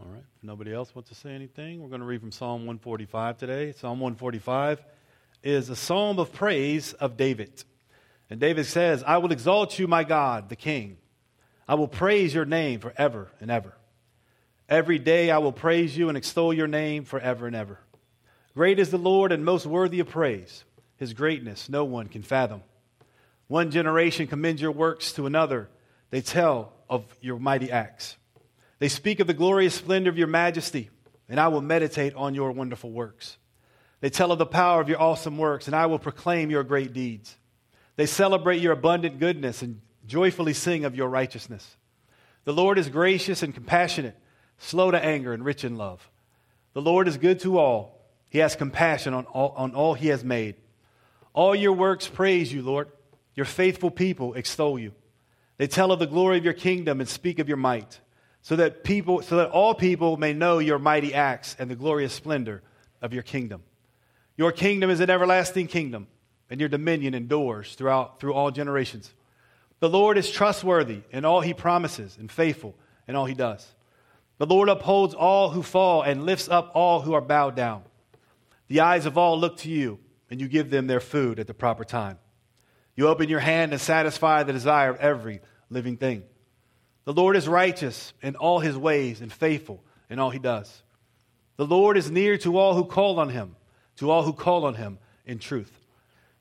All right. If nobody else wants to say anything, we're going to read from Psalm 145 today. Psalm 145 is a psalm of praise of David. And David says, I will exalt you, my God, the King. I will praise your name forever and ever. Every day I will praise you and extol your name forever and ever. Great is the Lord and most worthy of praise. His greatness no one can fathom. One generation commends your works to another. They tell of your mighty acts. They speak of the glorious splendor of your majesty, and I will meditate on your wonderful works. They tell of the power of your awesome works, and I will proclaim your great deeds. They celebrate your abundant goodness and joyfully sing of your righteousness. The Lord is gracious and compassionate, slow to anger and rich in love. The Lord is good to all. He has compassion on all, on all he has made. All your works praise you, Lord. Your faithful people extol you. They tell of the glory of your kingdom and speak of your might so that people so that all people may know your mighty acts and the glorious splendor of your kingdom. Your kingdom is an everlasting kingdom and your dominion endures throughout through all generations. The lord is trustworthy in all he promises and faithful in all he does. The lord upholds all who fall and lifts up all who are bowed down. The eyes of all look to you and you give them their food at the proper time. You open your hand and satisfy the desire of every living thing the Lord is righteous in all his ways and faithful in all he does. The Lord is near to all who call on him, to all who call on him in truth.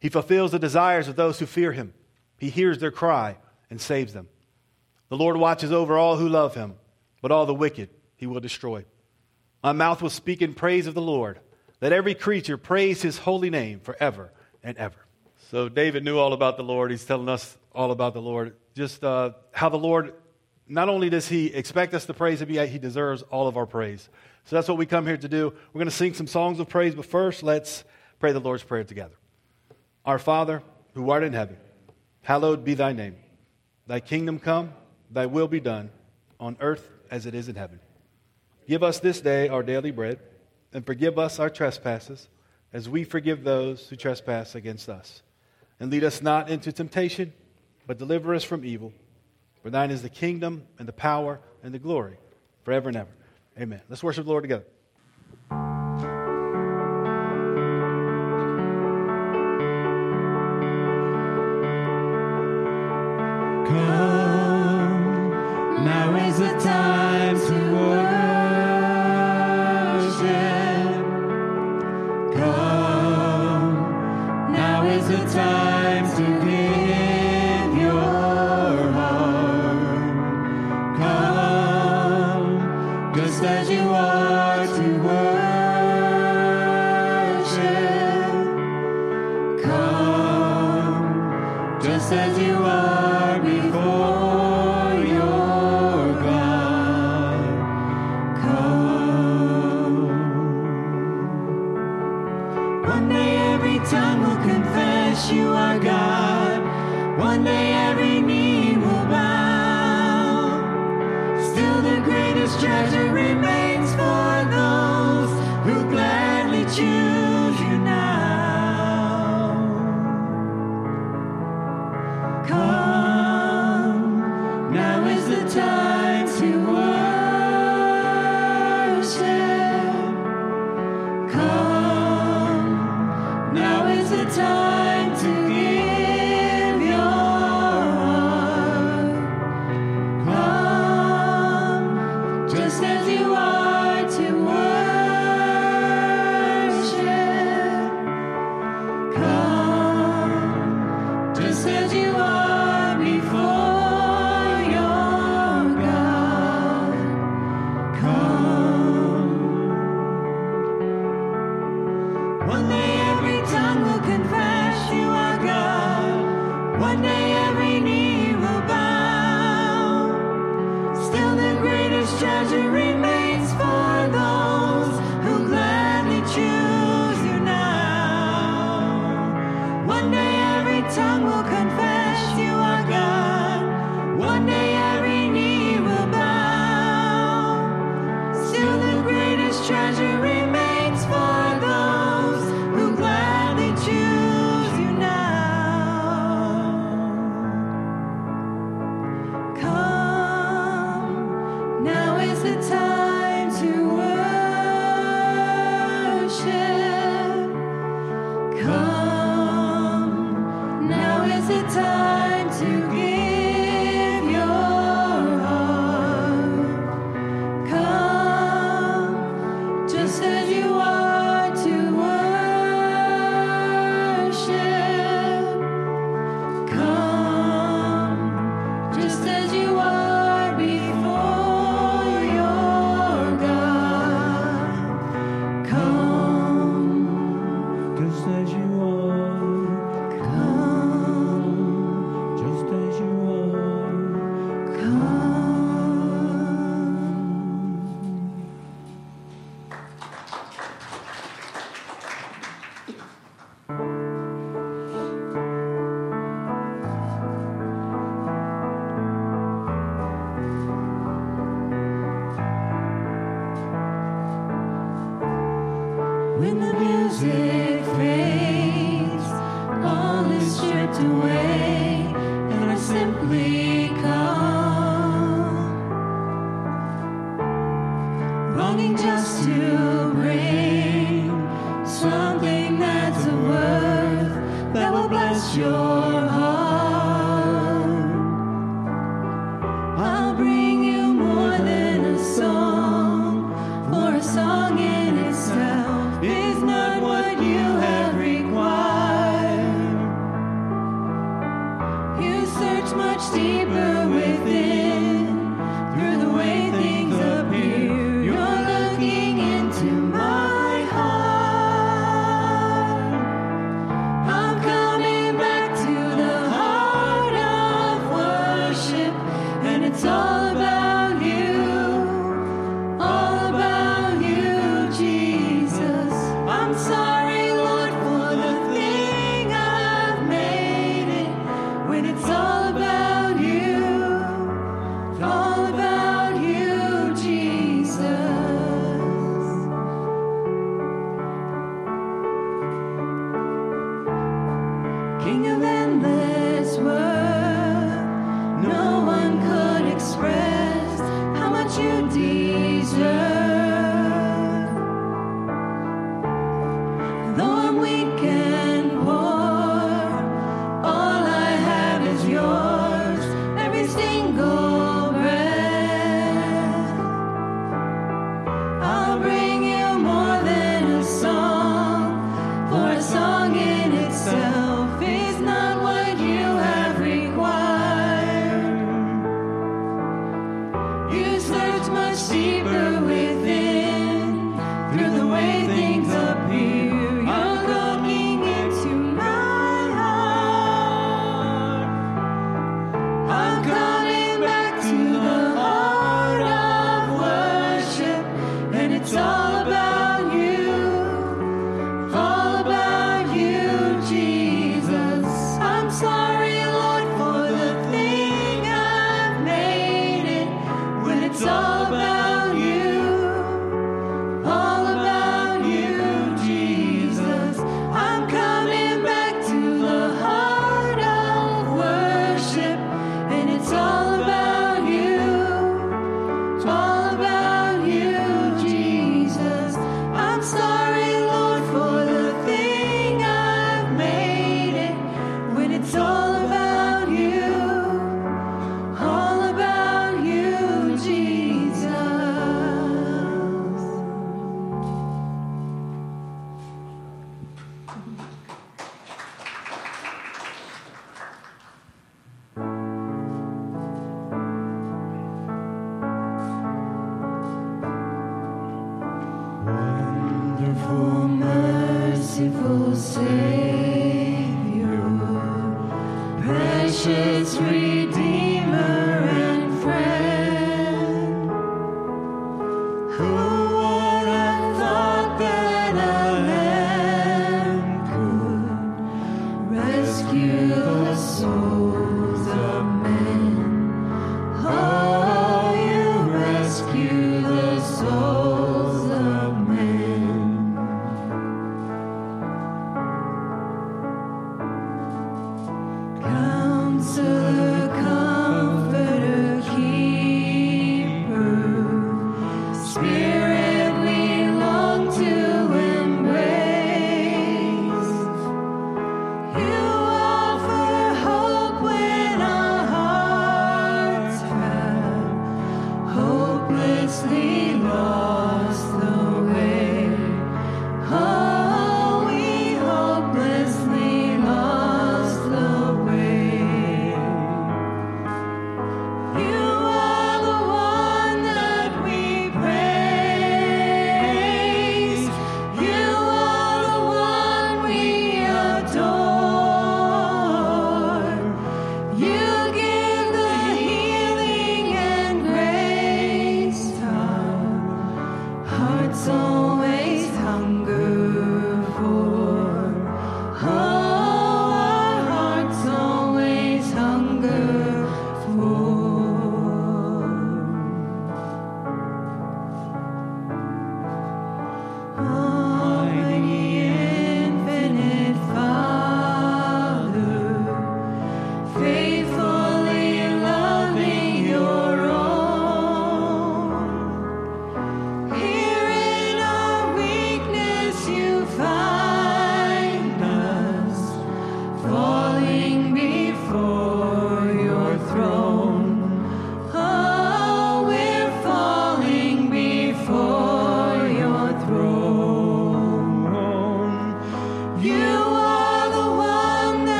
He fulfills the desires of those who fear him. He hears their cry and saves them. The Lord watches over all who love him, but all the wicked he will destroy. My mouth will speak in praise of the Lord. Let every creature praise his holy name forever and ever. So, David knew all about the Lord. He's telling us all about the Lord. Just uh, how the Lord not only does he expect us to praise him, yet he deserves all of our praise. So that's what we come here to do. We're going to sing some songs of praise, but first, let's pray the Lord's Prayer together. Our Father, who art in heaven, hallowed be thy name. Thy kingdom come, thy will be done, on earth as it is in heaven. Give us this day our daily bread, and forgive us our trespasses, as we forgive those who trespass against us. And lead us not into temptation, but deliver us from evil. For thine is the kingdom and the power and the glory forever and ever. Amen. Let's worship the Lord together. Greatest treasure remains easy time.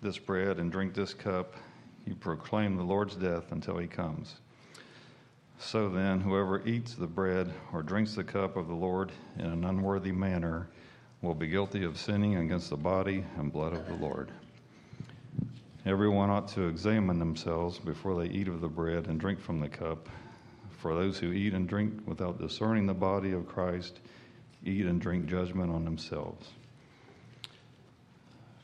this bread and drink this cup, you proclaim the Lord's death until he comes. So then, whoever eats the bread or drinks the cup of the Lord in an unworthy manner will be guilty of sinning against the body and blood of the Lord. Everyone ought to examine themselves before they eat of the bread and drink from the cup. For those who eat and drink without discerning the body of Christ eat and drink judgment on themselves.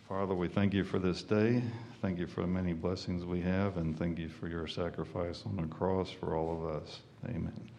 Father, we thank you for this day. Thank you for the many blessings we have, and thank you for your sacrifice on the cross for all of us. Amen.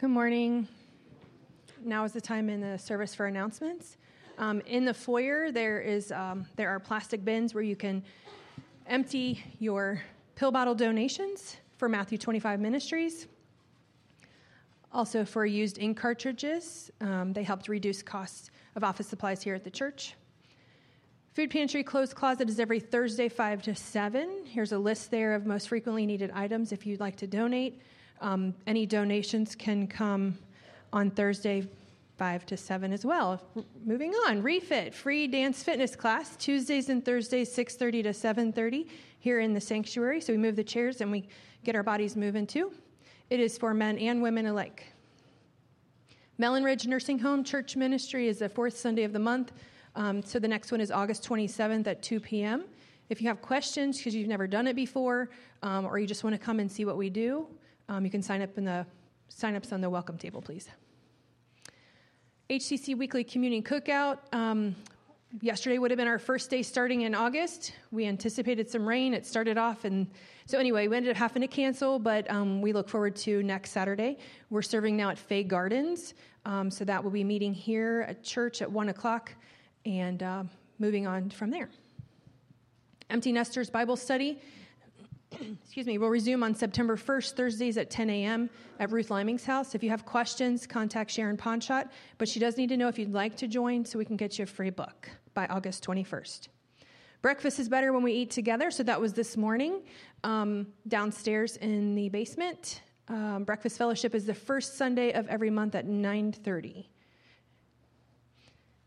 Good morning. Now is the time in the service for announcements. Um, in the foyer, there is um, there are plastic bins where you can empty your pill bottle donations for Matthew 25 Ministries. Also, for used ink cartridges, um, they helped reduce costs of office supplies here at the church. Food pantry closed closet is every Thursday, 5 to 7. Here's a list there of most frequently needed items if you'd like to donate. Um, any donations can come on Thursday, 5 to 7 as well. R- moving on, refit, free dance fitness class, Tuesdays and Thursdays, 6.30 to 7.30 here in the sanctuary. So we move the chairs and we get our bodies moving too. It is for men and women alike. Mellon Ridge Nursing Home Church Ministry is the fourth Sunday of the month. Um, so the next one is August 27th at 2 p.m. If you have questions because you've never done it before, um, or you just want to come and see what we do, um, you can sign up in the sign ups on the welcome table, please. HCC Weekly Communion Cookout. Um, yesterday would have been our first day starting in August. We anticipated some rain. It started off, and so anyway, we ended up having to cancel, but um, we look forward to next Saturday. We're serving now at Fay Gardens, um, so that will be meeting here at church at 1 o'clock and uh, moving on from there. Empty Nesters Bible Study, excuse me, we'll resume on September 1st, Thursdays at 10 a.m. at Ruth Liming's house. If you have questions, contact Sharon Ponchot, but she does need to know if you'd like to join so we can get you a free book by August 21st. Breakfast is better when we eat together, so that was this morning um, downstairs in the basement. Um, breakfast fellowship is the first Sunday of every month at 9:30.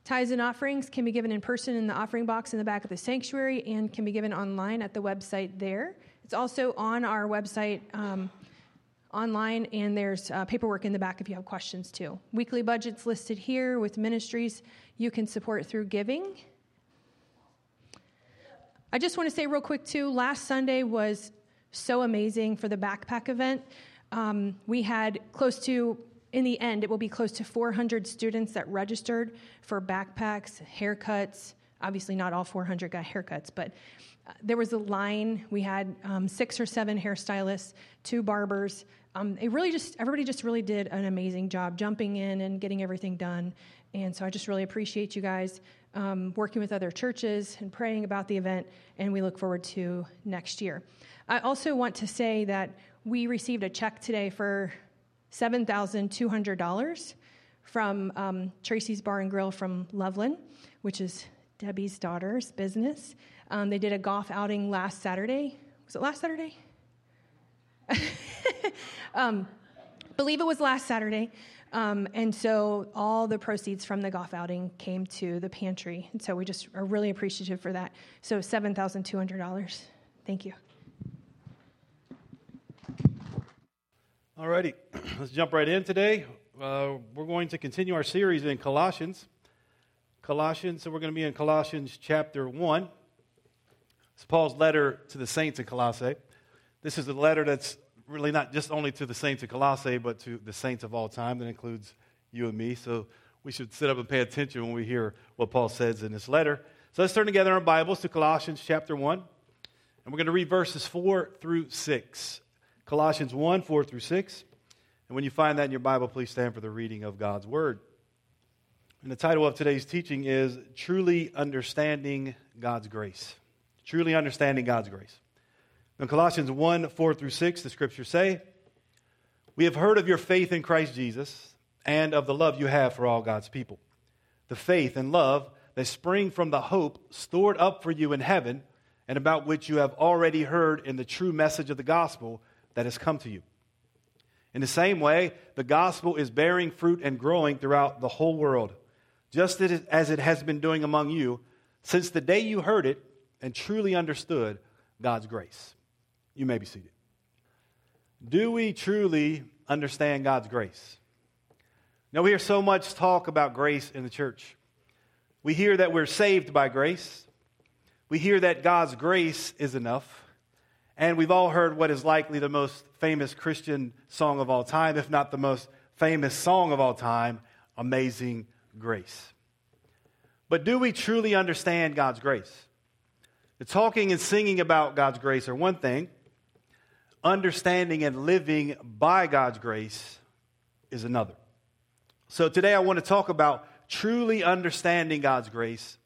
Tithes and offerings can be given in person in the offering box in the back of the sanctuary and can be given online at the website there. It's also on our website um, online, and there's uh, paperwork in the back if you have questions too. Weekly budgets listed here with ministries you can support through giving. I just want to say real quick too last Sunday was so amazing for the backpack event. Um, we had close to in the end, it will be close to 400 students that registered for backpacks, haircuts. Obviously, not all 400 got haircuts, but uh, there was a line. We had um, six or seven hairstylists, two barbers. Um, it really just everybody just really did an amazing job jumping in and getting everything done. And so I just really appreciate you guys um, working with other churches and praying about the event. And we look forward to next year. I also want to say that we received a check today for $7,200 from um, Tracy's Bar and Grill from Loveland, which is Debbie's daughter's business. Um, they did a golf outing last Saturday. Was it last Saturday? um, believe it was last Saturday. Um, and so all the proceeds from the golf outing came to the pantry. And so we just are really appreciative for that. So $7,200. Thank you. All righty, let's jump right in today. Uh, we're going to continue our series in Colossians. Colossians, so we're going to be in Colossians chapter 1. It's Paul's letter to the saints in Colossae. This is a letter that's really not just only to the saints in Colossae, but to the saints of all time. That includes you and me. So we should sit up and pay attention when we hear what Paul says in this letter. So let's turn together our Bibles to Colossians chapter 1. And we're going to read verses 4 through 6. Colossians 1 4 through 6. And when you find that in your Bible, please stand for the reading of God's Word. And the title of today's teaching is Truly Understanding God's Grace. Truly Understanding God's Grace. In Colossians 1 4 through 6, the scriptures say, We have heard of your faith in Christ Jesus and of the love you have for all God's people. The faith and love that spring from the hope stored up for you in heaven and about which you have already heard in the true message of the gospel that has come to you. In the same way, the gospel is bearing fruit and growing throughout the whole world, just as it has been doing among you since the day you heard it and truly understood God's grace. You may be seated. Do we truly understand God's grace? Now, we hear so much talk about grace in the church. We hear that we're saved by grace. We hear that God's grace is enough. And we've all heard what is likely the most famous Christian song of all time, if not the most famous song of all time, Amazing Grace. But do we truly understand God's grace? The talking and singing about God's grace are one thing, understanding and living by God's grace is another. So today I want to talk about truly understanding God's grace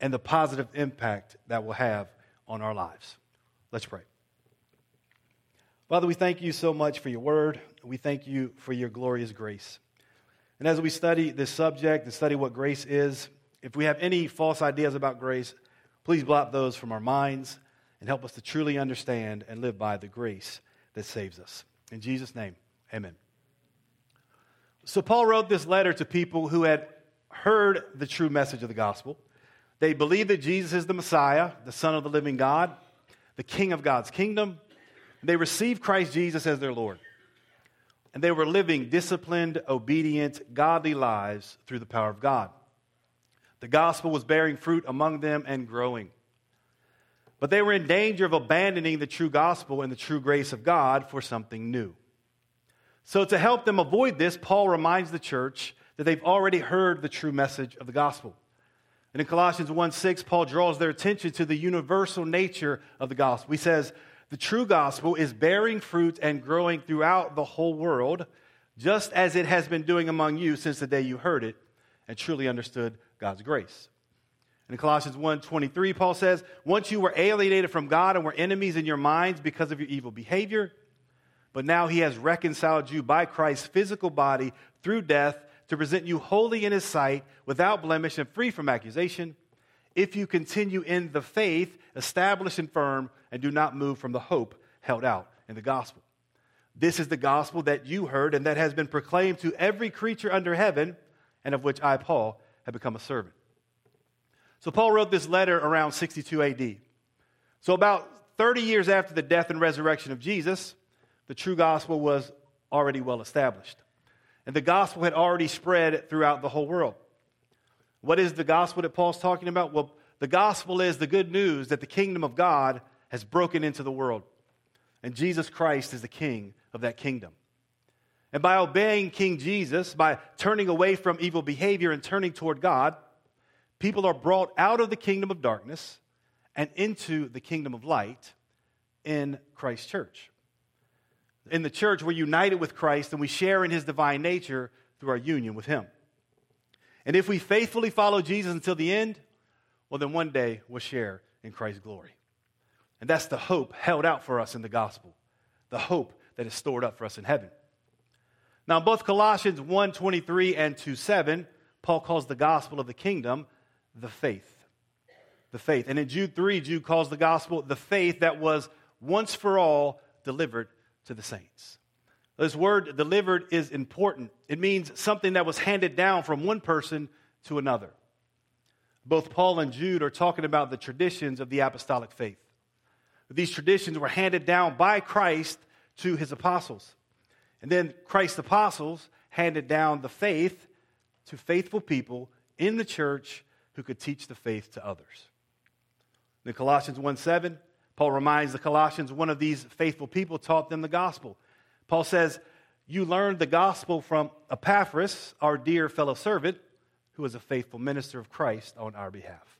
and the positive impact that will have on our lives. Let's pray. Father, we thank you so much for your word. We thank you for your glorious grace. And as we study this subject and study what grace is, if we have any false ideas about grace, please blot those from our minds and help us to truly understand and live by the grace that saves us. In Jesus' name, amen. So, Paul wrote this letter to people who had heard the true message of the gospel. They believed that Jesus is the Messiah, the Son of the living God, the King of God's kingdom. They received Christ Jesus as their Lord. And they were living disciplined, obedient, godly lives through the power of God. The gospel was bearing fruit among them and growing. But they were in danger of abandoning the true gospel and the true grace of God for something new. So, to help them avoid this, Paul reminds the church that they've already heard the true message of the gospel. And in Colossians 1 6, Paul draws their attention to the universal nature of the gospel. He says, The true gospel is bearing fruit and growing throughout the whole world, just as it has been doing among you since the day you heard it and truly understood God's grace. In Colossians 1:23, Paul says, "Once you were alienated from God and were enemies in your minds because of your evil behavior, but now he has reconciled you by Christ's physical body through death to present you holy in his sight, without blemish and free from accusation, if you continue in the faith, established and firm, and do not move from the hope held out in the gospel." This is the gospel that you heard and that has been proclaimed to every creature under heaven, and of which I, Paul, have become a servant. So, Paul wrote this letter around 62 AD. So, about 30 years after the death and resurrection of Jesus, the true gospel was already well established. And the gospel had already spread throughout the whole world. What is the gospel that Paul's talking about? Well, the gospel is the good news that the kingdom of God has broken into the world. And Jesus Christ is the king of that kingdom. And by obeying King Jesus, by turning away from evil behavior and turning toward God, people are brought out of the kingdom of darkness and into the kingdom of light in Christ's church. In the church, we're united with Christ and we share in his divine nature through our union with him. And if we faithfully follow Jesus until the end, well, then one day we'll share in Christ's glory. And that's the hope held out for us in the gospel, the hope that is stored up for us in heaven. Now, both Colossians 1.23 and 2.7, Paul calls the gospel of the kingdom the faith. The faith. And in Jude 3, Jude calls the gospel the faith that was once for all delivered to the saints. This word delivered is important. It means something that was handed down from one person to another. Both Paul and Jude are talking about the traditions of the apostolic faith. These traditions were handed down by Christ to his apostles. And then Christ's apostles handed down the faith to faithful people in the church who could teach the faith to others. In Colossians 1 7, Paul reminds the Colossians one of these faithful people taught them the gospel. Paul says, You learned the gospel from Epaphras, our dear fellow servant, who is a faithful minister of Christ on our behalf.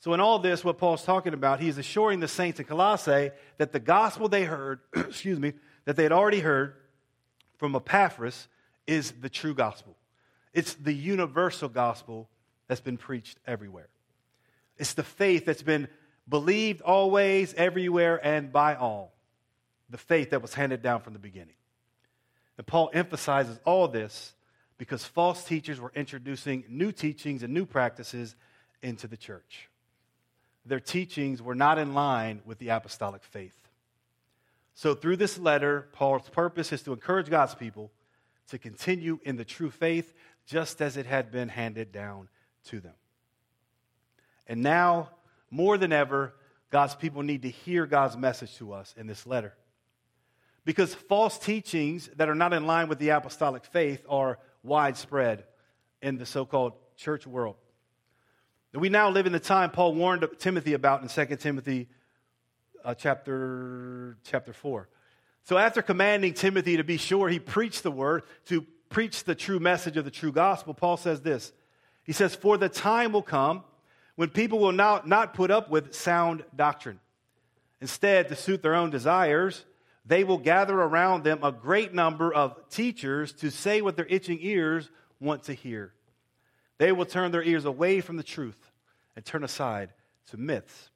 So, in all this, what Paul's talking about, he's assuring the saints in Colossae that the gospel they heard, excuse me, that they had already heard from Epaphras is the true gospel. It's the universal gospel that's been preached everywhere. It's the faith that's been believed always, everywhere, and by all. The faith that was handed down from the beginning. And Paul emphasizes all this because false teachers were introducing new teachings and new practices into the church. Their teachings were not in line with the apostolic faith. So, through this letter, Paul's purpose is to encourage God's people to continue in the true faith just as it had been handed down to them. And now, more than ever, God's people need to hear God's message to us in this letter. Because false teachings that are not in line with the apostolic faith are widespread in the so called church world. We now live in the time Paul warned Timothy about in 2 Timothy uh, chapter, chapter 4. So, after commanding Timothy to be sure he preached the word, to preach the true message of the true gospel, Paul says this he says, For the time will come when people will not, not put up with sound doctrine. Instead, to suit their own desires, they will gather around them a great number of teachers to say what their itching ears want to hear. They will turn their ears away from the truth and turn aside to myths.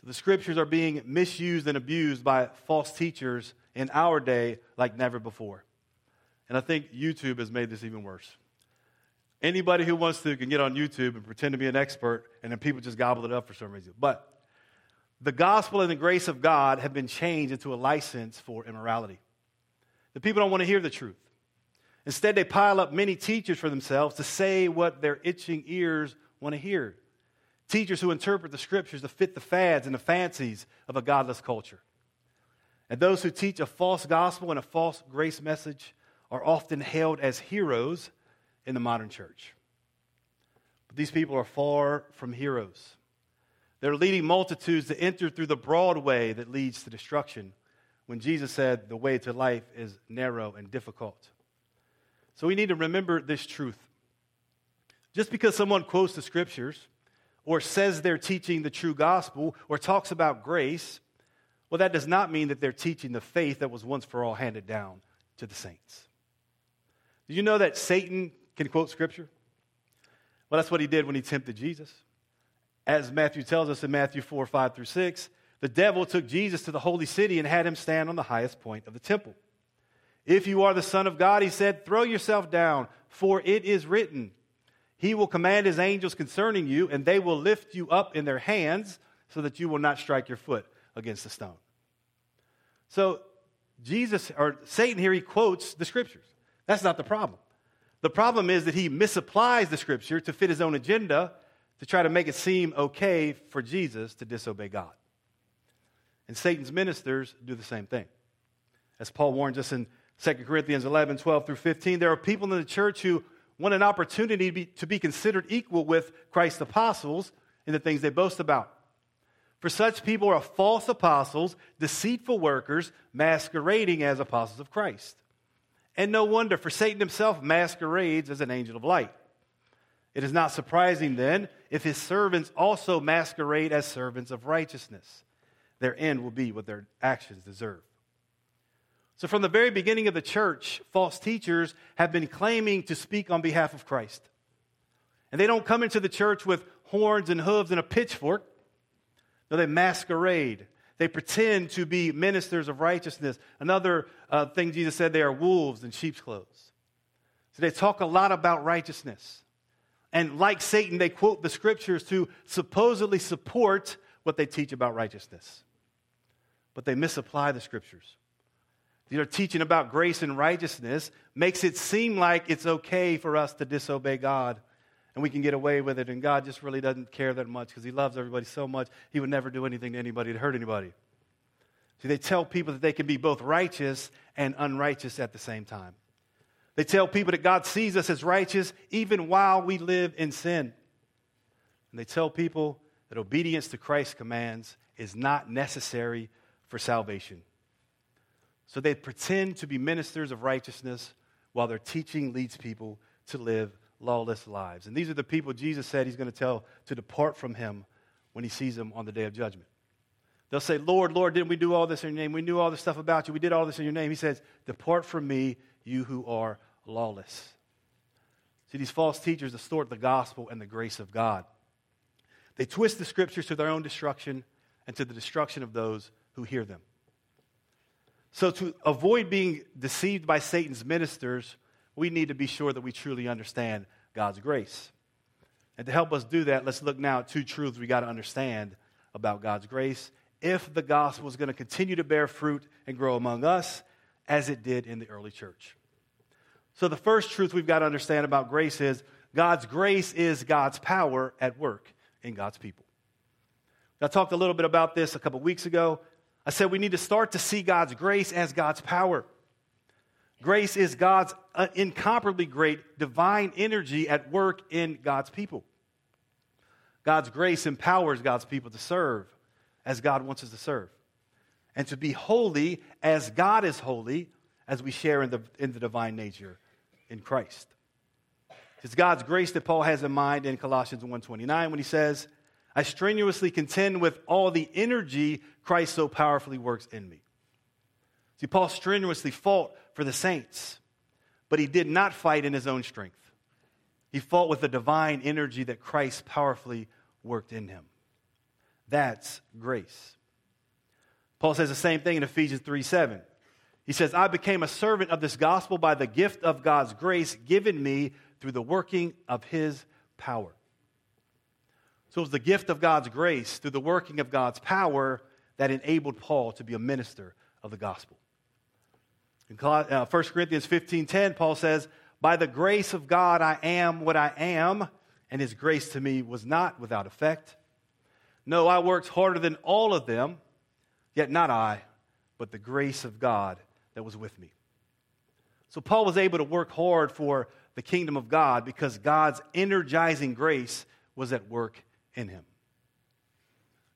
So the scriptures are being misused and abused by false teachers in our day like never before. And I think YouTube has made this even worse. Anybody who wants to can get on YouTube and pretend to be an expert, and then people just gobble it up for some reason. But the gospel and the grace of God have been changed into a license for immorality. The people don't want to hear the truth. Instead, they pile up many teachers for themselves to say what their itching ears want to hear. Teachers who interpret the scriptures to fit the fads and the fancies of a godless culture. And those who teach a false gospel and a false grace message are often hailed as heroes in the modern church. But these people are far from heroes. They're leading multitudes to enter through the broad way that leads to destruction when Jesus said the way to life is narrow and difficult. So we need to remember this truth. Just because someone quotes the scriptures or says they're teaching the true gospel or talks about grace, well, that does not mean that they're teaching the faith that was once for all handed down to the saints. Did you know that Satan can quote scripture? Well, that's what he did when he tempted Jesus. As Matthew tells us in Matthew 4 5 through 6, the devil took Jesus to the holy city and had him stand on the highest point of the temple. If you are the Son of God, he said, throw yourself down, for it is written, He will command His angels concerning you, and they will lift you up in their hands so that you will not strike your foot against a stone. So, Jesus, or Satan here, he quotes the scriptures. That's not the problem. The problem is that he misapplies the scripture to fit his own agenda to try to make it seem okay for Jesus to disobey God. And Satan's ministers do the same thing. As Paul warns us in 2 Corinthians 11, 12 through 15, there are people in the church who want an opportunity to be, to be considered equal with Christ's apostles in the things they boast about. For such people are false apostles, deceitful workers, masquerading as apostles of Christ. And no wonder, for Satan himself masquerades as an angel of light. It is not surprising then if his servants also masquerade as servants of righteousness. Their end will be what their actions deserve. So, from the very beginning of the church, false teachers have been claiming to speak on behalf of Christ. And they don't come into the church with horns and hooves and a pitchfork. No, they masquerade they pretend to be ministers of righteousness. Another uh, thing Jesus said, they are wolves in sheep's clothes. So they talk a lot about righteousness. And like Satan, they quote the scriptures to supposedly support what they teach about righteousness. But they misapply the scriptures. Their teaching about grace and righteousness makes it seem like it's okay for us to disobey God and we can get away with it. And God just really doesn't care that much because He loves everybody so much, He would never do anything to anybody to hurt anybody. See, they tell people that they can be both righteous and unrighteous at the same time. They tell people that God sees us as righteous even while we live in sin. And they tell people that obedience to Christ's commands is not necessary for salvation. So they pretend to be ministers of righteousness while their teaching leads people to live lawless lives. And these are the people Jesus said he's going to tell to depart from him when he sees them on the day of judgment. They'll say, Lord, Lord, didn't we do all this in your name? We knew all this stuff about you. We did all this in your name. He says, Depart from me, you who are lawless. See, these false teachers distort the gospel and the grace of God. They twist the scriptures to their own destruction and to the destruction of those who hear them. So, to avoid being deceived by Satan's ministers, we need to be sure that we truly understand God's grace. And to help us do that, let's look now at two truths we got to understand about God's grace if the gospel is going to continue to bear fruit and grow among us as it did in the early church. So, the first truth we've got to understand about grace is God's grace is God's power at work in God's people. I talked a little bit about this a couple weeks ago. I said we need to start to see God's grace as God's power. Grace is God's uh, incomparably great divine energy at work in God's people. God's grace empowers God's people to serve as God wants us to serve and to be holy as God is holy as we share in the, in the divine nature in Christ. It's God's grace that Paul has in mind in Colossians 1.29 when he says, I strenuously contend with all the energy Christ so powerfully works in me. See, Paul strenuously fought for the saints, but he did not fight in his own strength. He fought with the divine energy that Christ powerfully worked in him. That's grace. Paul says the same thing in Ephesians 3 7. He says, I became a servant of this gospel by the gift of God's grace given me through the working of his power. So it was the gift of God's grace through the working of God's power that enabled Paul to be a minister of the gospel. In 1 uh, Corinthians 15:10, Paul says, "By the grace of God I am what I am, and his grace to me was not without effect. No, I worked harder than all of them, yet not I, but the grace of God that was with me." So Paul was able to work hard for the kingdom of God because God's energizing grace was at work in him.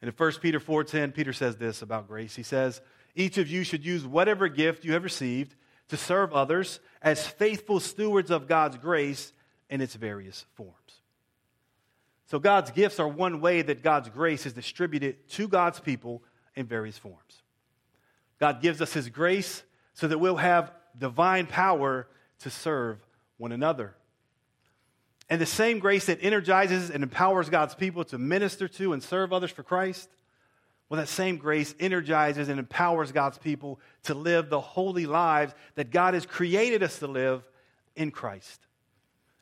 And in 1 Peter 4:10, Peter says this about grace. He says, "Each of you should use whatever gift you have received to serve others as faithful stewards of God's grace in its various forms." So God's gifts are one way that God's grace is distributed to God's people in various forms. God gives us his grace so that we'll have divine power to serve one another. And the same grace that energizes and empowers God's people to minister to and serve others for Christ, well, that same grace energizes and empowers God's people to live the holy lives that God has created us to live in Christ.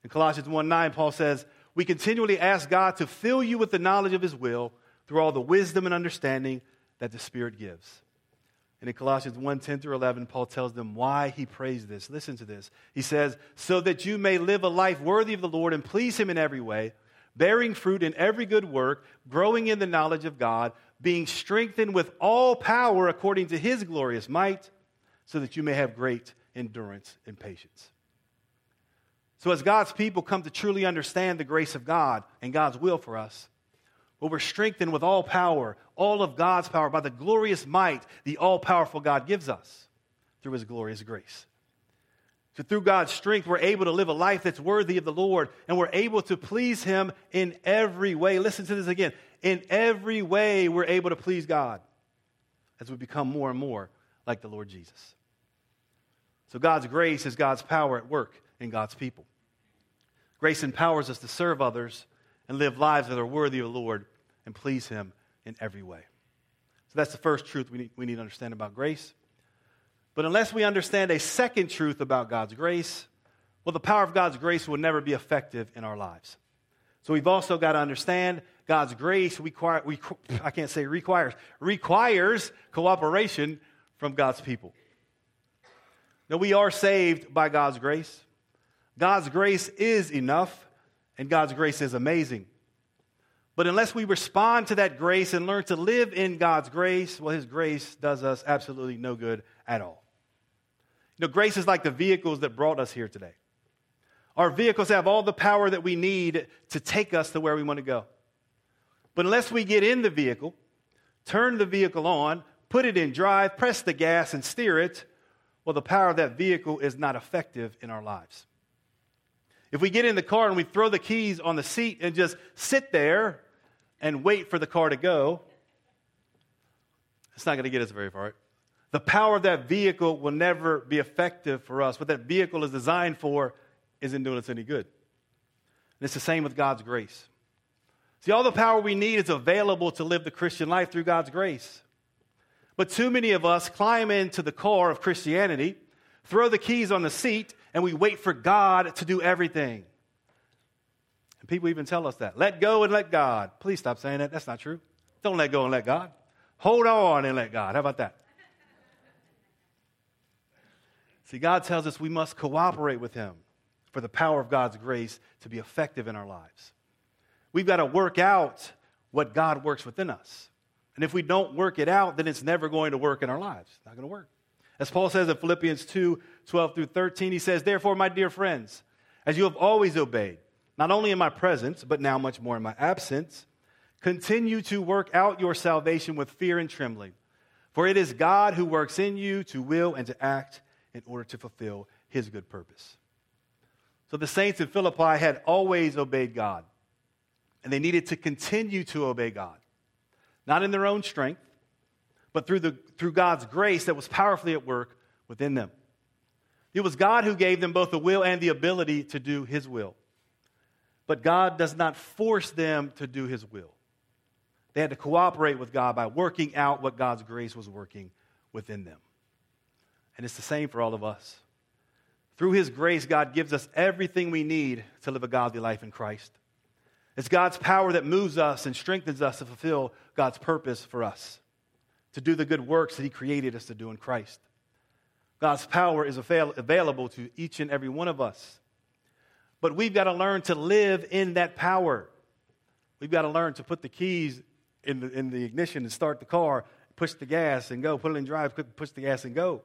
In Colossians 1 9, Paul says, We continually ask God to fill you with the knowledge of his will through all the wisdom and understanding that the Spirit gives. And in Colossians 1 10 through 11, Paul tells them why he prays this. Listen to this. He says, So that you may live a life worthy of the Lord and please him in every way, bearing fruit in every good work, growing in the knowledge of God, being strengthened with all power according to his glorious might, so that you may have great endurance and patience. So, as God's people come to truly understand the grace of God and God's will for us, but we're strengthened with all power, all of God's power, by the glorious might the all powerful God gives us through his glorious grace. So, through God's strength, we're able to live a life that's worthy of the Lord, and we're able to please him in every way. Listen to this again. In every way, we're able to please God as we become more and more like the Lord Jesus. So, God's grace is God's power at work in God's people. Grace empowers us to serve others and live lives that are worthy of the Lord and please Him in every way. So that's the first truth we need, we need to understand about grace. But unless we understand a second truth about God's grace, well, the power of God's grace will never be effective in our lives. So we've also got to understand God's grace, require, we, I can't say requires, requires cooperation from God's people. Now, we are saved by God's grace. God's grace is enough, and God's grace is amazing. But unless we respond to that grace and learn to live in God's grace, well, His grace does us absolutely no good at all. You know, grace is like the vehicles that brought us here today. Our vehicles have all the power that we need to take us to where we want to go. But unless we get in the vehicle, turn the vehicle on, put it in drive, press the gas, and steer it, well, the power of that vehicle is not effective in our lives. If we get in the car and we throw the keys on the seat and just sit there and wait for the car to go, it's not going to get us very far. The power of that vehicle will never be effective for us. What that vehicle is designed for isn't doing us any good. And it's the same with God's grace. See, all the power we need is available to live the Christian life through God's grace. But too many of us climb into the car of Christianity, throw the keys on the seat, and we wait for God to do everything. And people even tell us that. Let go and let God. Please stop saying that. That's not true. Don't let go and let God. Hold on and let God. How about that? See, God tells us we must cooperate with Him for the power of God's grace to be effective in our lives. We've got to work out what God works within us. And if we don't work it out, then it's never going to work in our lives. It's not going to work. As Paul says in Philippians 2 12 through 13, he says, Therefore, my dear friends, as you have always obeyed, not only in my presence, but now much more in my absence, continue to work out your salvation with fear and trembling. For it is God who works in you to will and to act in order to fulfill his good purpose. So the saints in Philippi had always obeyed God, and they needed to continue to obey God, not in their own strength, but through, the, through God's grace that was powerfully at work within them. It was God who gave them both the will and the ability to do His will. But God does not force them to do His will. They had to cooperate with God by working out what God's grace was working within them. And it's the same for all of us. Through His grace, God gives us everything we need to live a godly life in Christ. It's God's power that moves us and strengthens us to fulfill God's purpose for us, to do the good works that He created us to do in Christ. God's power is avail- available to each and every one of us. But we've got to learn to live in that power. We've got to learn to put the keys in the, in the ignition and start the car, push the gas and go, put it in drive, push the gas and go.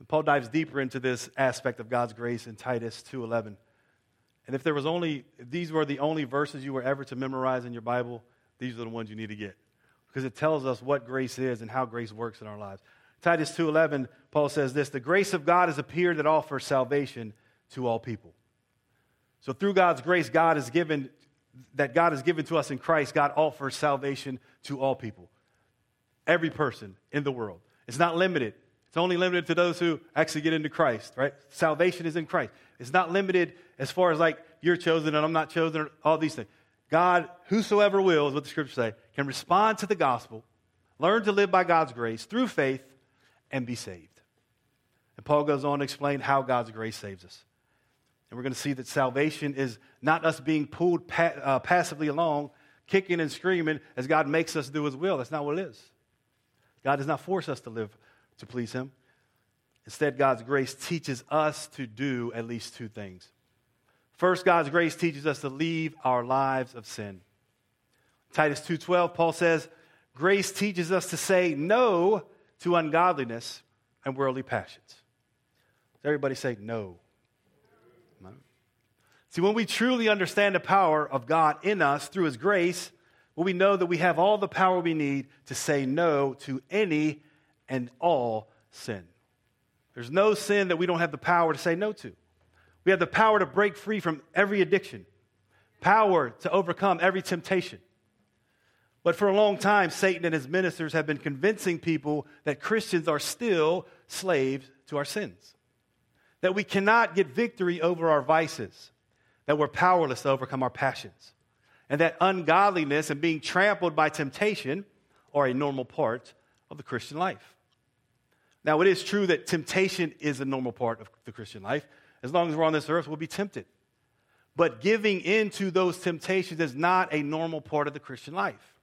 And Paul dives deeper into this aspect of God's grace in Titus 2:11. And if there was only if these were the only verses you were ever to memorize in your Bible, these are the ones you need to get. Because it tells us what grace is and how grace works in our lives. Titus 2:11, Paul says this, "The grace of God has appeared that offers salvation to all people." So through God's grace, God has given that God has given to us in Christ, God offers salvation to all people. Every person in the world. It's not limited. It's only limited to those who actually get into Christ, right? Salvation is in Christ. It's not limited as far as like you're chosen and I'm not chosen, all these things. God, whosoever will, is what the scriptures say, can respond to the gospel, learn to live by God's grace through faith, and be saved. And Paul goes on to explain how God's grace saves us. And we're going to see that salvation is not us being pulled pa- uh, passively along, kicking and screaming as God makes us do his will. That's not what it is. God does not force us to live to please him. Instead, God's grace teaches us to do at least two things. First, God's grace teaches us to leave our lives of sin. Titus 2:12 Paul says, "Grace teaches us to say no to ungodliness and worldly passions." Everybody say no? See, when we truly understand the power of God in us through His grace, well, we know that we have all the power we need to say no to any and all sin. There's no sin that we don't have the power to say no to. We have the power to break free from every addiction, power to overcome every temptation. But for a long time, Satan and his ministers have been convincing people that Christians are still slaves to our sins, that we cannot get victory over our vices, that we're powerless to overcome our passions, and that ungodliness and being trampled by temptation are a normal part of the Christian life. Now, it is true that temptation is a normal part of the Christian life. As long as we're on this earth, we'll be tempted. But giving in to those temptations is not a normal part of the Christian life.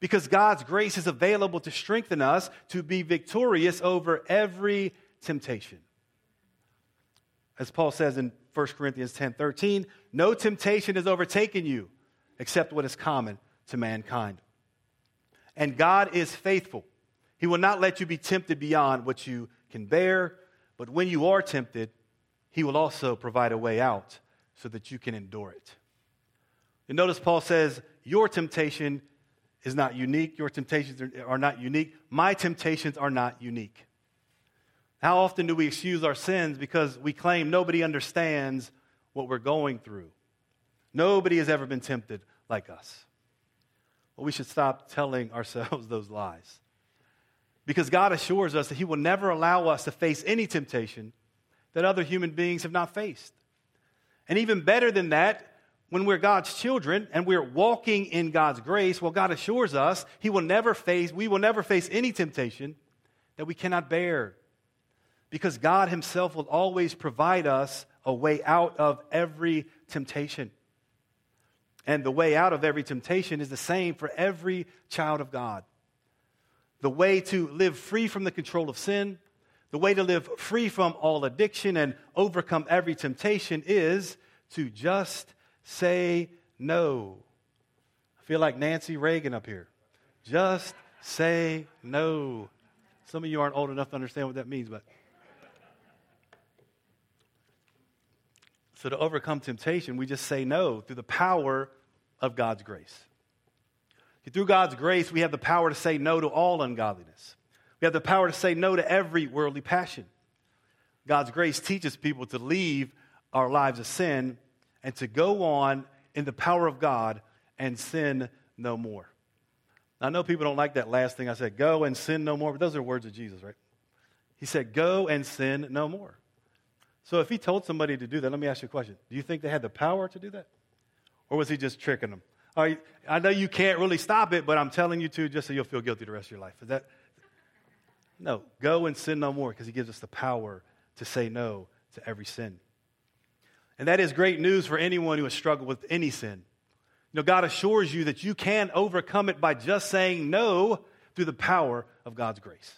Because God's grace is available to strengthen us to be victorious over every temptation. As Paul says in 1 Corinthians 10 13, no temptation has overtaken you except what is common to mankind. And God is faithful. He will not let you be tempted beyond what you can bear, but when you are tempted, He will also provide a way out so that you can endure it. And notice Paul says, Your temptation is not unique. Your temptations are not unique. My temptations are not unique. How often do we excuse our sins because we claim nobody understands what we're going through? Nobody has ever been tempted like us. Well, we should stop telling ourselves those lies. Because God assures us that He will never allow us to face any temptation that other human beings have not faced. And even better than that, when we're God's children and we're walking in God's grace, well, God assures us He will never face, we will never face any temptation that we cannot bear because God Himself will always provide us a way out of every temptation. And the way out of every temptation is the same for every child of God. The way to live free from the control of sin, the way to live free from all addiction and overcome every temptation is to just say no. I feel like Nancy Reagan up here. Just say no. Some of you aren't old enough to understand what that means, but. So, to overcome temptation, we just say no through the power of God's grace. Through God's grace, we have the power to say no to all ungodliness. We have the power to say no to every worldly passion. God's grace teaches people to leave our lives of sin and to go on in the power of God and sin no more. Now, I know people don't like that last thing I said, go and sin no more, but those are words of Jesus, right? He said, go and sin no more. So if he told somebody to do that, let me ask you a question. Do you think they had the power to do that? Or was he just tricking them? I know you can't really stop it, but I'm telling you to just so you'll feel guilty the rest of your life. Is that? No, go and sin no more because he gives us the power to say no to every sin. And that is great news for anyone who has struggled with any sin. You know, God assures you that you can overcome it by just saying no through the power of God's grace.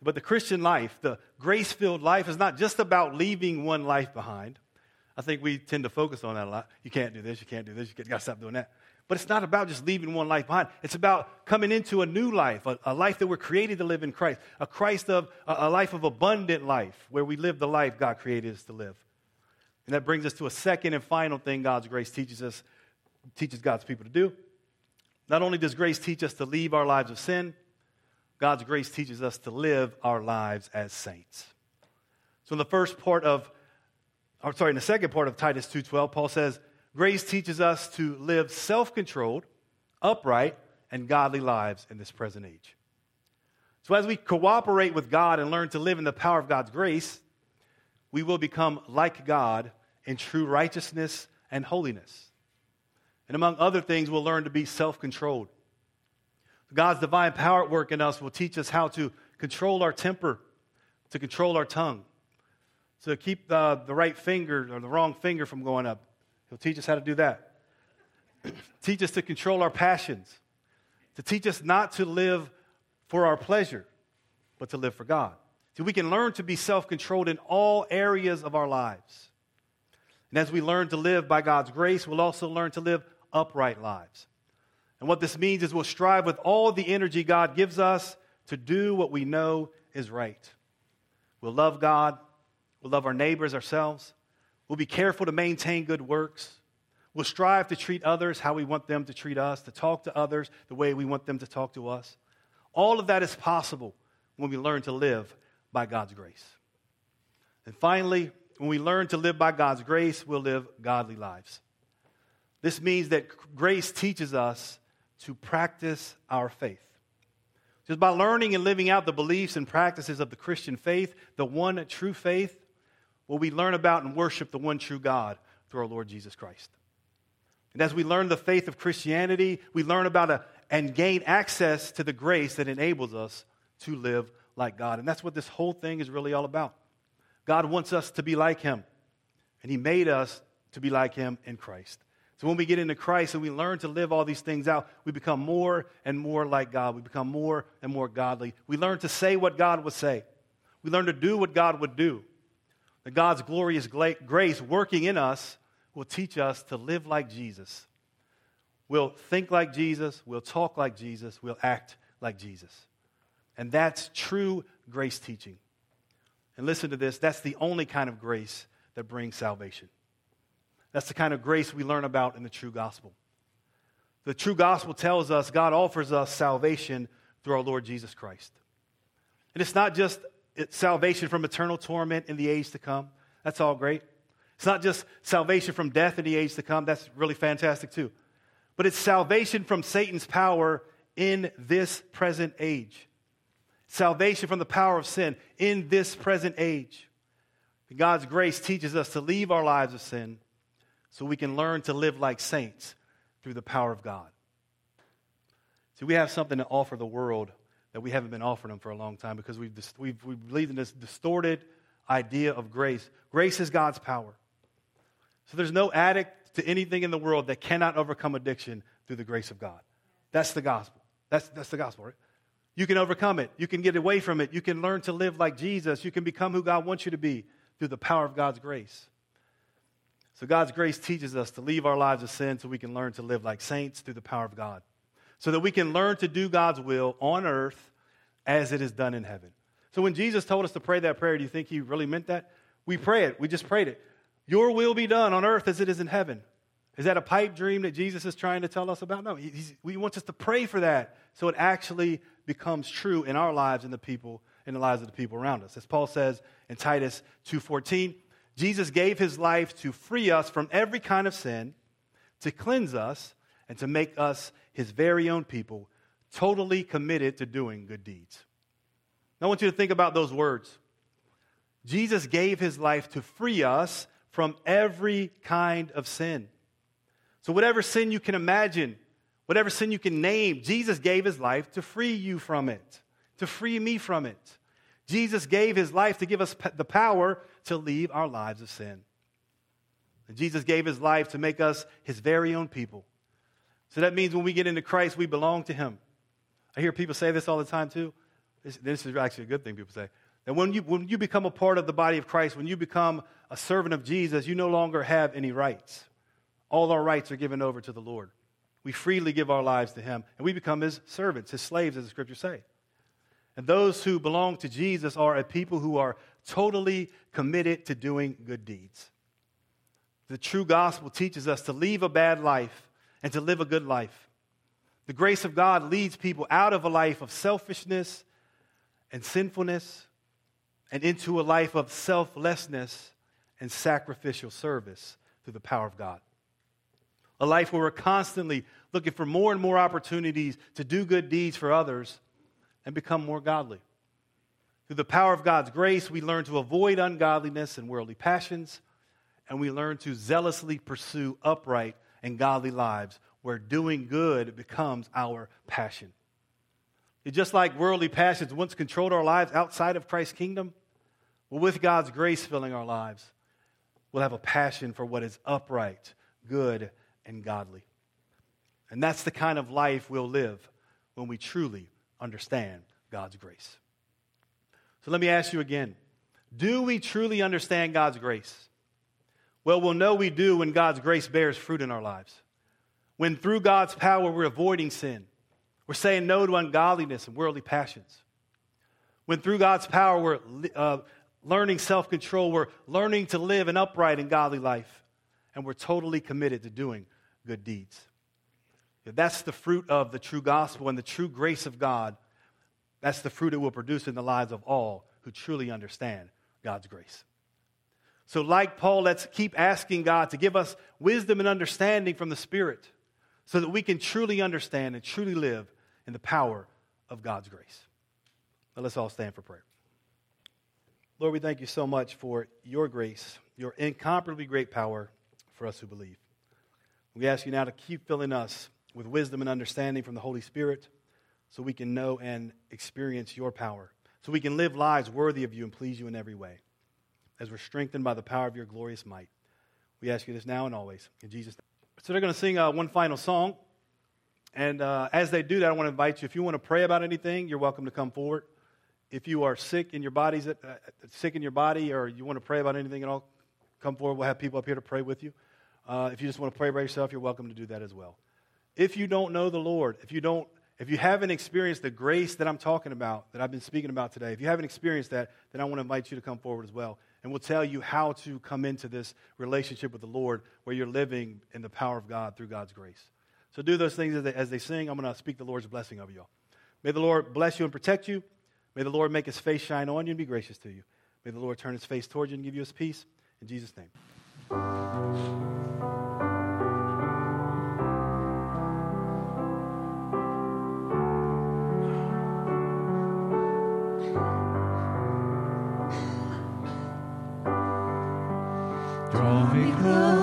But the Christian life, the grace filled life, is not just about leaving one life behind. I think we tend to focus on that a lot. You can't do this, you can't do this, you got to stop doing that. But it's not about just leaving one life behind. It's about coming into a new life, a, a life that we're created to live in Christ, a Christ of a, a life of abundant life, where we live the life God created us to live. And that brings us to a second and final thing God's grace teaches us, teaches God's people to do. Not only does grace teach us to leave our lives of sin, God's grace teaches us to live our lives as saints. So in the first part of, or sorry, in the second part of Titus 2.12, Paul says, grace teaches us to live self-controlled, upright, and godly lives in this present age. So as we cooperate with God and learn to live in the power of God's grace, we will become like God in true righteousness and holiness. And among other things, we'll learn to be self controlled. God's divine power at work in us will teach us how to control our temper, to control our tongue, to keep the, right finger or the wrong finger from going up. He'll teach us how to do that. teach us to control our passions, to teach us not to live for our pleasure, but to live for God. See, we can learn to be self controlled in all areas of our lives. And as we learn to live by God's grace, we'll also learn to live upright lives. And what this means is we'll strive with all the energy God gives us to do what we know is right. We'll love God. We'll love our neighbors, ourselves. We'll be careful to maintain good works. We'll strive to treat others how we want them to treat us, to talk to others the way we want them to talk to us. All of that is possible when we learn to live by God's grace. And finally, when we learn to live by God's grace, we'll live godly lives. This means that grace teaches us to practice our faith. Just by learning and living out the beliefs and practices of the Christian faith, the one true faith, will we learn about and worship the one true God through our Lord Jesus Christ. And as we learn the faith of Christianity, we learn about a, and gain access to the grace that enables us to live like God. And that's what this whole thing is really all about. God wants us to be like Him, and He made us to be like Him in Christ. So when we get into Christ and we learn to live all these things out, we become more and more like God. We become more and more godly. We learn to say what God would say. We learn to do what God would do. That God's glorious grace working in us will teach us to live like Jesus. We'll think like Jesus. We'll talk like Jesus. We'll act like Jesus. And that's true grace teaching. And listen to this that's the only kind of grace that brings salvation. That's the kind of grace we learn about in the true gospel. The true gospel tells us God offers us salvation through our Lord Jesus Christ. And it's not just salvation from eternal torment in the age to come. That's all great. It's not just salvation from death in the age to come. That's really fantastic too. But it's salvation from Satan's power in this present age. Salvation from the power of sin in this present age. God's grace teaches us to leave our lives of sin so we can learn to live like saints through the power of God. See, we have something to offer the world that we haven't been offering them for a long time because we've, we've, we've believed in this distorted idea of grace. Grace is God's power. So there's no addict to anything in the world that cannot overcome addiction through the grace of God. That's the gospel. That's, that's the gospel, right? You can overcome it. You can get away from it. You can learn to live like Jesus. You can become who God wants you to be through the power of God's grace. So God's grace teaches us to leave our lives of sin so we can learn to live like saints through the power of God. So that we can learn to do God's will on earth as it is done in heaven. So when Jesus told us to pray that prayer, do you think he really meant that? We pray it. We just prayed it. Your will be done on earth as it is in heaven. Is that a pipe dream that Jesus is trying to tell us about? No, he, he wants us to pray for that so it actually becomes true in our lives and the people in the lives of the people around us. As Paul says in Titus 2:14, Jesus gave his life to free us from every kind of sin, to cleanse us, and to make us his very own people, totally committed to doing good deeds. I want you to think about those words. Jesus gave his life to free us from every kind of sin. So, whatever sin you can imagine, whatever sin you can name, Jesus gave his life to free you from it, to free me from it. Jesus gave his life to give us the power to leave our lives of sin. And Jesus gave his life to make us his very own people. So that means when we get into Christ, we belong to him. I hear people say this all the time too. This, this is actually a good thing people say. That when you, when you become a part of the body of Christ, when you become a servant of Jesus, you no longer have any rights. All our rights are given over to the Lord. We freely give our lives to him, and we become his servants, his slaves, as the scriptures say. And those who belong to Jesus are a people who are totally committed to doing good deeds. The true gospel teaches us to leave a bad life and to live a good life. The grace of God leads people out of a life of selfishness and sinfulness and into a life of selflessness and sacrificial service through the power of God. A life where we're constantly looking for more and more opportunities to do good deeds for others and become more godly. Through the power of God's grace, we learn to avoid ungodliness and worldly passions, and we learn to zealously pursue upright and godly lives where doing good becomes our passion. It's just like worldly passions once controlled our lives outside of Christ's kingdom, well, with God's grace filling our lives, we'll have a passion for what is upright, good, and godly. And that's the kind of life we'll live when we truly understand God's grace. So let me ask you again do we truly understand God's grace? Well, we'll know we do when God's grace bears fruit in our lives. When through God's power we're avoiding sin, we're saying no to ungodliness and worldly passions. When through God's power we're uh, learning self control, we're learning to live an upright and godly life, and we're totally committed to doing good deeds. That's the fruit of the true gospel and the true grace of God. That's the fruit it will produce in the lives of all who truly understand God's grace. So, like Paul, let's keep asking God to give us wisdom and understanding from the Spirit so that we can truly understand and truly live in the power of God's grace. Now, let's all stand for prayer. Lord, we thank you so much for your grace, your incomparably great power for us who believe. We ask you now to keep filling us with wisdom and understanding from the Holy Spirit so we can know and experience your power, so we can live lives worthy of you and please you in every way as we're strengthened by the power of your glorious might. We ask you this now and always. In Jesus' name. So they're going to sing uh, one final song. And uh, as they do that, I want to invite you, if you want to pray about anything, you're welcome to come forward. If you are sick in your bodies, uh, sick in your body, or you want to pray about anything at all, come forward. We'll have people up here to pray with you. Uh, if you just want to pray by yourself, you're welcome to do that as well. If you don't know the Lord, if you don't, if you haven't experienced the grace that I'm talking about, that I've been speaking about today, if you haven't experienced that, then I want to invite you to come forward as well and we'll tell you how to come into this relationship with the Lord where you're living in the power of God through God's grace. So do those things as they, as they sing. I'm going to speak the Lord's blessing over y'all. May the Lord bless you and protect you. May the Lord make his face shine on you and be gracious to you. May the Lord turn his face towards you and give you his peace. In Jesus' name. Draw